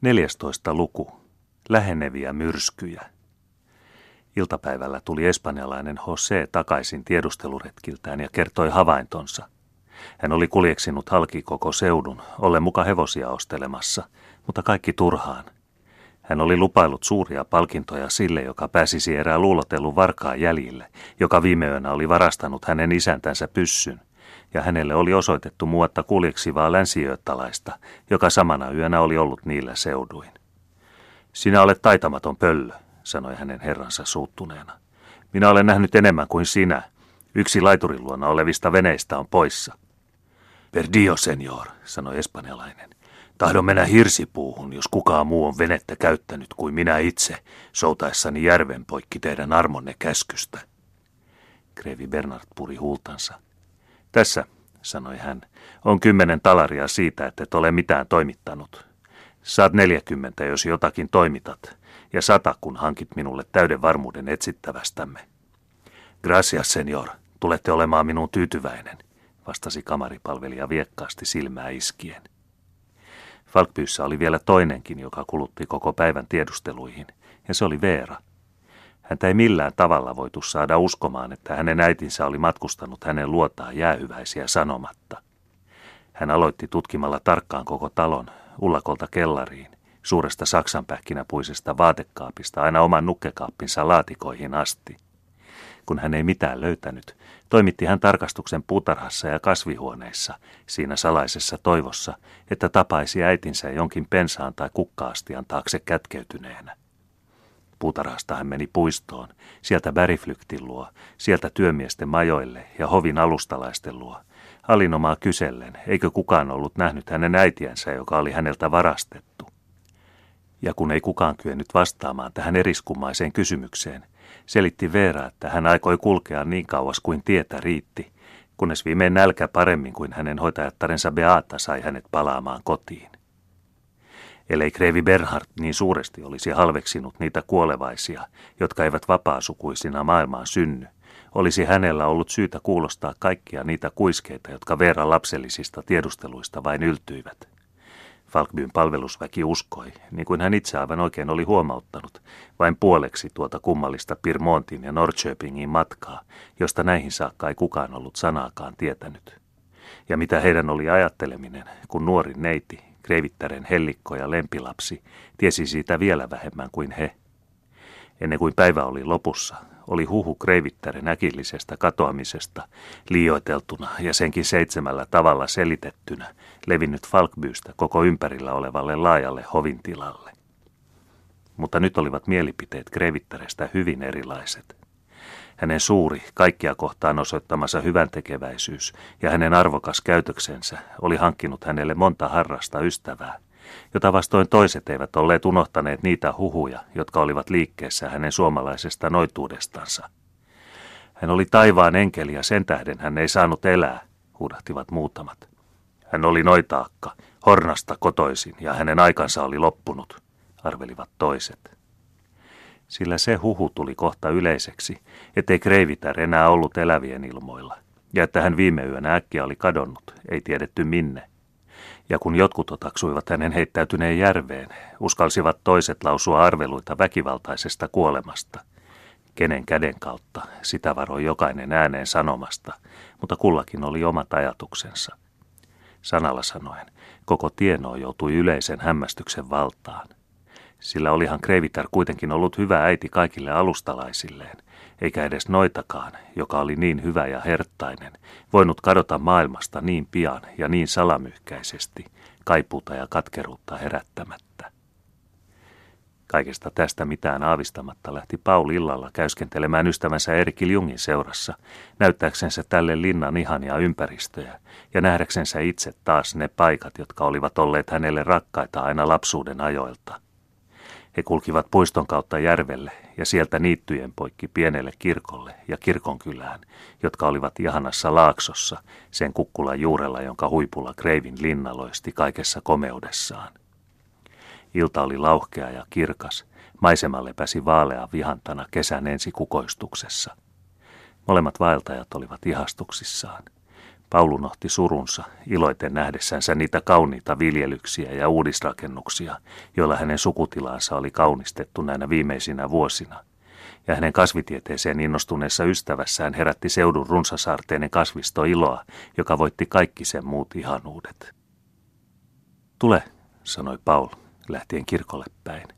14. luku. Läheneviä myrskyjä. Iltapäivällä tuli espanjalainen Jose takaisin tiedusteluretkiltään ja kertoi havaintonsa. Hän oli kuljeksinut halki koko seudun, ollen muka hevosia ostelemassa, mutta kaikki turhaan. Hän oli lupailut suuria palkintoja sille, joka pääsisi erää luulotellun varkaan jäljille, joka viime yönä oli varastanut hänen isäntänsä pyssyn ja hänelle oli osoitettu muotta kuljeksivaa länsiööttalaista, joka samana yönä oli ollut niillä seuduin. Sinä olet taitamaton pöllö, sanoi hänen herransa suuttuneena. Minä olen nähnyt enemmän kuin sinä. Yksi laiturin luona olevista veneistä on poissa. Per dio, senior, sanoi espanjalainen. Tahdon mennä hirsipuuhun, jos kukaan muu on venettä käyttänyt kuin minä itse, soutaessani järven poikki teidän armonne käskystä. Krevi Bernard puri huultansa. Tässä, sanoi hän, on kymmenen talaria siitä, että et ole mitään toimittanut. Saat neljäkymmentä, jos jotakin toimitat, ja sata, kun hankit minulle täyden varmuuden etsittävästämme. Gracias, senior. Tulette olemaan minun tyytyväinen, vastasi kamaripalvelija viekkaasti silmää iskien. Falkpyyssä oli vielä toinenkin, joka kulutti koko päivän tiedusteluihin, ja se oli Veera – Häntä ei millään tavalla voitu saada uskomaan, että hänen äitinsä oli matkustanut hänen luotaan jäähyväisiä sanomatta. Hän aloitti tutkimalla tarkkaan koko talon, ullakolta kellariin, suuresta saksanpähkinäpuisesta vaatekaapista aina oman nukkekaappinsa laatikoihin asti. Kun hän ei mitään löytänyt, toimitti hän tarkastuksen puutarhassa ja kasvihuoneissa, siinä salaisessa toivossa, että tapaisi äitinsä jonkin pensaan tai kukkaastian taakse kätkeytyneenä. Puutarhasta hän meni puistoon, sieltä Bäriflyktin luo, sieltä työmiesten majoille ja hovin alustalaisten luo. Alinomaa kysellen, eikö kukaan ollut nähnyt hänen äitiänsä, joka oli häneltä varastettu. Ja kun ei kukaan kyennyt vastaamaan tähän eriskummaiseen kysymykseen, selitti Veera, että hän aikoi kulkea niin kauas kuin tietä riitti, kunnes viimein nälkä paremmin kuin hänen hoitajattarensa Beata sai hänet palaamaan kotiin ellei Kreivi Bernhard niin suuresti olisi halveksinut niitä kuolevaisia, jotka eivät vapaasukuisina maailmaan synny, olisi hänellä ollut syytä kuulostaa kaikkia niitä kuiskeita, jotka Veeran lapsellisista tiedusteluista vain yltyivät. Falkbyn palvelusväki uskoi, niin kuin hän itse aivan oikein oli huomauttanut, vain puoleksi tuota kummallista Pirmontin ja Norrköpingin matkaa, josta näihin saakka ei kukaan ollut sanaakaan tietänyt. Ja mitä heidän oli ajatteleminen, kun nuori neiti, Kreivittären hellikko ja lempilapsi tiesi siitä vielä vähemmän kuin he. Ennen kuin päivä oli lopussa, oli huhu Kreivittären äkillisestä katoamisesta liioiteltuna ja senkin seitsemällä tavalla selitettynä levinnyt Falkbyystä koko ympärillä olevalle laajalle hovintilalle. Mutta nyt olivat mielipiteet Kreivittärestä hyvin erilaiset. Hänen suuri, kaikkia kohtaan osoittamansa hyvän tekeväisyys ja hänen arvokas käytöksensä oli hankkinut hänelle monta harrasta ystävää, jota vastoin toiset eivät olleet unohtaneet niitä huhuja, jotka olivat liikkeessä hänen suomalaisesta noituudestansa. Hän oli taivaan enkeli ja sen tähden hän ei saanut elää, huudahtivat muutamat. Hän oli noitaakka, hornasta kotoisin ja hänen aikansa oli loppunut, arvelivat toiset sillä se huhu tuli kohta yleiseksi, ettei Kreivitär enää ollut elävien ilmoilla, ja että hän viime yönä äkkiä oli kadonnut, ei tiedetty minne. Ja kun jotkut otaksuivat hänen heittäytyneen järveen, uskalsivat toiset lausua arveluita väkivaltaisesta kuolemasta. Kenen käden kautta, sitä varoi jokainen ääneen sanomasta, mutta kullakin oli omat ajatuksensa. Sanalla sanoen, koko tieno joutui yleisen hämmästyksen valtaan sillä olihan Kreivitar kuitenkin ollut hyvä äiti kaikille alustalaisilleen, eikä edes noitakaan, joka oli niin hyvä ja herttainen, voinut kadota maailmasta niin pian ja niin salamyhkäisesti, kaipuuta ja katkeruutta herättämättä. Kaikesta tästä mitään aavistamatta lähti Paul illalla käyskentelemään ystävänsä Erikki Ljungin seurassa, näyttääksensä tälle linnan ihania ympäristöjä ja nähdäksensä itse taas ne paikat, jotka olivat olleet hänelle rakkaita aina lapsuuden ajoilta – he kulkivat puiston kautta järvelle ja sieltä niittyjen poikki pienelle kirkolle ja kirkonkylään, jotka olivat ihanassa laaksossa, sen kukkulan juurella, jonka huipulla Kreivin linna loisti kaikessa komeudessaan. Ilta oli lauhkea ja kirkas, maisema lepäsi vaalea vihantana kesän ensi kukoistuksessa. Molemmat vaeltajat olivat ihastuksissaan. Paulu nohti surunsa, iloiten nähdessänsä niitä kauniita viljelyksiä ja uudisrakennuksia, joilla hänen sukutilaansa oli kaunistettu näinä viimeisinä vuosina. Ja hänen kasvitieteeseen innostuneessa ystävässään herätti seudun runsasaarteinen kasvisto iloa, joka voitti kaikki sen muut ihanuudet. Tule, sanoi Paul, lähtien kirkolle päin.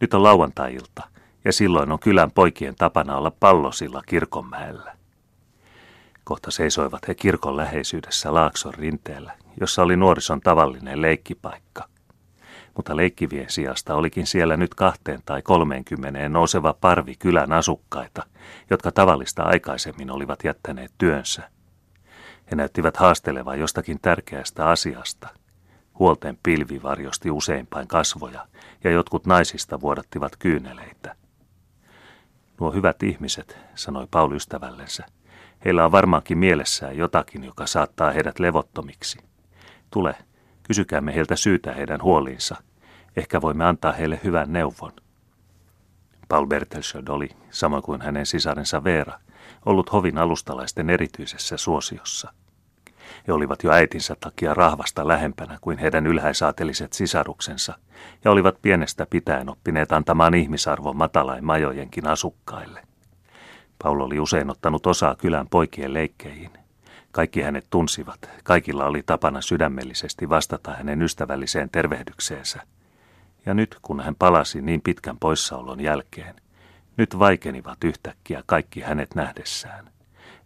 Nyt on lauantai-ilta, ja silloin on kylän poikien tapana olla pallosilla kirkonmäellä. Kohta seisoivat he kirkon läheisyydessä Laakson rinteellä, jossa oli nuorison tavallinen leikkipaikka. Mutta leikkivien sijasta olikin siellä nyt kahteen tai kolmeenkymmeneen nouseva parvi kylän asukkaita, jotka tavallista aikaisemmin olivat jättäneet työnsä. He näyttivät haastelevan jostakin tärkeästä asiasta. Huolten pilvi varjosti useinpain kasvoja, ja jotkut naisista vuodattivat kyyneleitä. Nuo hyvät ihmiset, sanoi Paul ystävällensä, Heillä on varmaankin mielessään jotakin, joka saattaa heidät levottomiksi. Tule, kysykäämme heiltä syytä heidän huoliinsa. Ehkä voimme antaa heille hyvän neuvon. Paul Bertelsöld oli, samoin kuin hänen sisarensa Veera, ollut hovin alustalaisten erityisessä suosiossa. He olivat jo äitinsä takia rahvasta lähempänä kuin heidän ylhäisaateliset sisaruksensa, ja olivat pienestä pitäen oppineet antamaan ihmisarvon matalain majojenkin asukkaille – Paul oli usein ottanut osaa kylän poikien leikkeihin. Kaikki hänet tunsivat, kaikilla oli tapana sydämellisesti vastata hänen ystävälliseen tervehdykseensä. Ja nyt, kun hän palasi niin pitkän poissaolon jälkeen, nyt vaikenivat yhtäkkiä kaikki hänet nähdessään.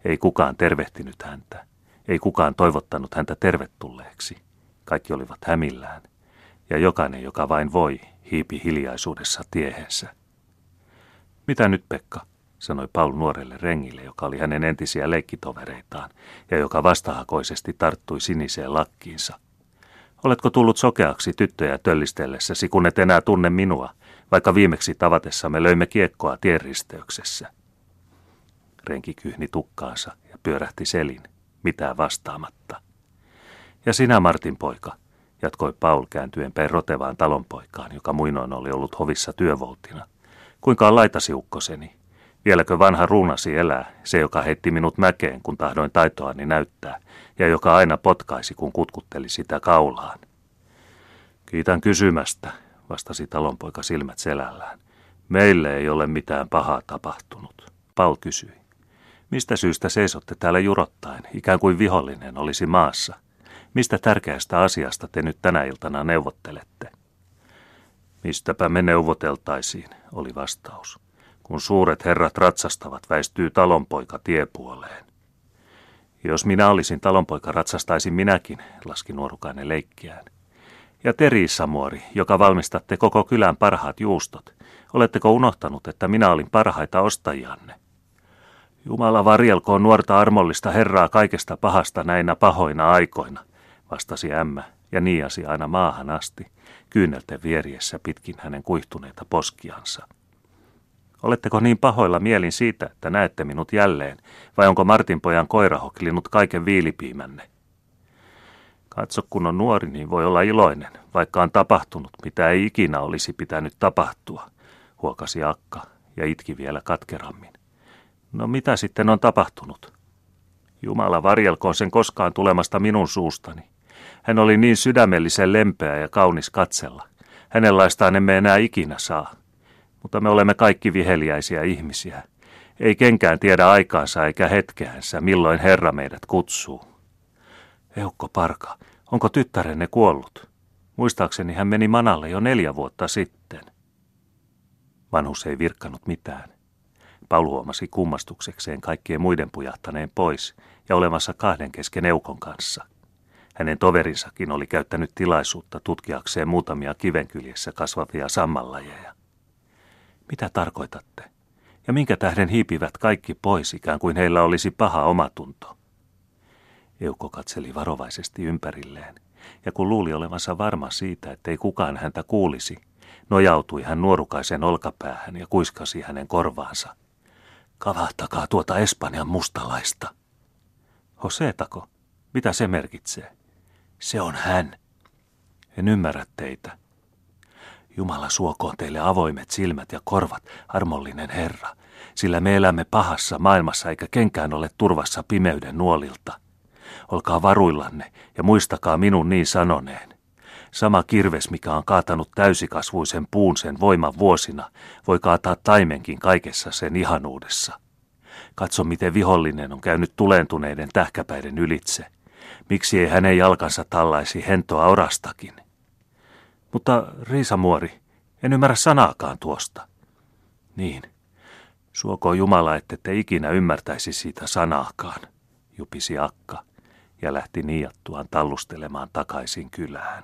Ei kukaan tervehtinyt häntä, ei kukaan toivottanut häntä tervetulleeksi. Kaikki olivat hämillään, ja jokainen, joka vain voi, hiipi hiljaisuudessa tiehensä. Mitä nyt, Pekka? Sanoi Paul nuorelle rengille, joka oli hänen entisiä leikkitovereitaan ja joka vastahakoisesti tarttui siniseen lakkiinsa. Oletko tullut sokeaksi tyttöjä töllistellessäsi, kun et enää tunne minua, vaikka viimeksi tavatessamme löimme kiekkoa tienristeyksessä? Renki kyhni tukkaansa ja pyörähti selin, mitään vastaamatta. Ja sinä, Martin poika, jatkoi Paul kääntyen päin rotevaan talonpoikaan, joka muinoin oli ollut hovissa työvoltina. Kuinka on laitasi ukkoseni? Vieläkö vanha ruunasi elää, se joka heitti minut mäkeen, kun tahdoin taitoani näyttää, ja joka aina potkaisi, kun kutkutteli sitä kaulaan? Kiitän kysymästä, vastasi talonpoika silmät selällään. Meille ei ole mitään pahaa tapahtunut. Paul kysyi. Mistä syystä seisotte täällä jurottaen, ikään kuin vihollinen olisi maassa? Mistä tärkeästä asiasta te nyt tänä iltana neuvottelette? Mistäpä me neuvoteltaisiin, oli vastaus. Kun suuret herrat ratsastavat, väistyy talonpoika tiepuoleen. Jos minä olisin talonpoika, ratsastaisin minäkin, laski nuorukainen leikkiään. Ja te, Riissamuori, joka valmistatte koko kylän parhaat juustot, oletteko unohtanut, että minä olin parhaita ostajianne? Jumala varjelkoon nuorta armollista herraa kaikesta pahasta näinä pahoina aikoina, vastasi ämmä ja niiasi aina maahan asti, kyynelten vieriessä pitkin hänen kuihtuneita poskiansa. Oletteko niin pahoilla mielin siitä, että näette minut jälleen, vai onko Martin pojan koira hoklinut kaiken viilipiimänne? Katso, kun on nuori, niin voi olla iloinen, vaikka on tapahtunut, mitä ei ikinä olisi pitänyt tapahtua, huokasi Akka ja itki vielä katkerammin. No mitä sitten on tapahtunut? Jumala varjelkoon sen koskaan tulemasta minun suustani. Hän oli niin sydämellisen lempeä ja kaunis katsella. Hänenlaistaan emme enää ikinä saa mutta me olemme kaikki viheliäisiä ihmisiä. Ei kenkään tiedä aikaansa eikä hetkeänsä, milloin Herra meidät kutsuu. Eukko Parka, onko tyttärenne kuollut? Muistaakseni hän meni manalle jo neljä vuotta sitten. Vanhus ei virkkanut mitään. Paul huomasi kummastuksekseen kaikkien muiden pujahtaneen pois ja olemassa kahden kesken Eukon kanssa. Hänen toverinsakin oli käyttänyt tilaisuutta tutkiakseen muutamia kivenkyljessä kasvavia sammallajeja. Mitä tarkoitatte? Ja minkä tähden hiipivät kaikki pois, ikään kuin heillä olisi paha omatunto? Eukko katseli varovaisesti ympärilleen, ja kun luuli olevansa varma siitä, ettei kukaan häntä kuulisi, nojautui hän nuorukaisen olkapäähän ja kuiskasi hänen korvaansa. Kavahtakaa tuota Espanjan mustalaista. Hoseetako? Mitä se merkitsee? Se on hän. En ymmärrä teitä. Jumala suokoon teille avoimet silmät ja korvat, armollinen Herra, sillä me elämme pahassa maailmassa eikä kenkään ole turvassa pimeyden nuolilta. Olkaa varuillanne ja muistakaa minun niin sanoneen. Sama kirves, mikä on kaatanut täysikasvuisen puun sen voiman vuosina, voi kaataa taimenkin kaikessa sen ihanuudessa. Katso, miten vihollinen on käynyt tulentuneiden tähkäpäiden ylitse. Miksi ei hänen jalkansa tallaisi hentoa orastakin? Mutta Riisamuori, en ymmärrä sanaakaan tuosta. Niin, suoko Jumala, että te ikinä ymmärtäisi siitä sanaakaan, jupisi Akka ja lähti niiattuaan tallustelemaan takaisin kylään.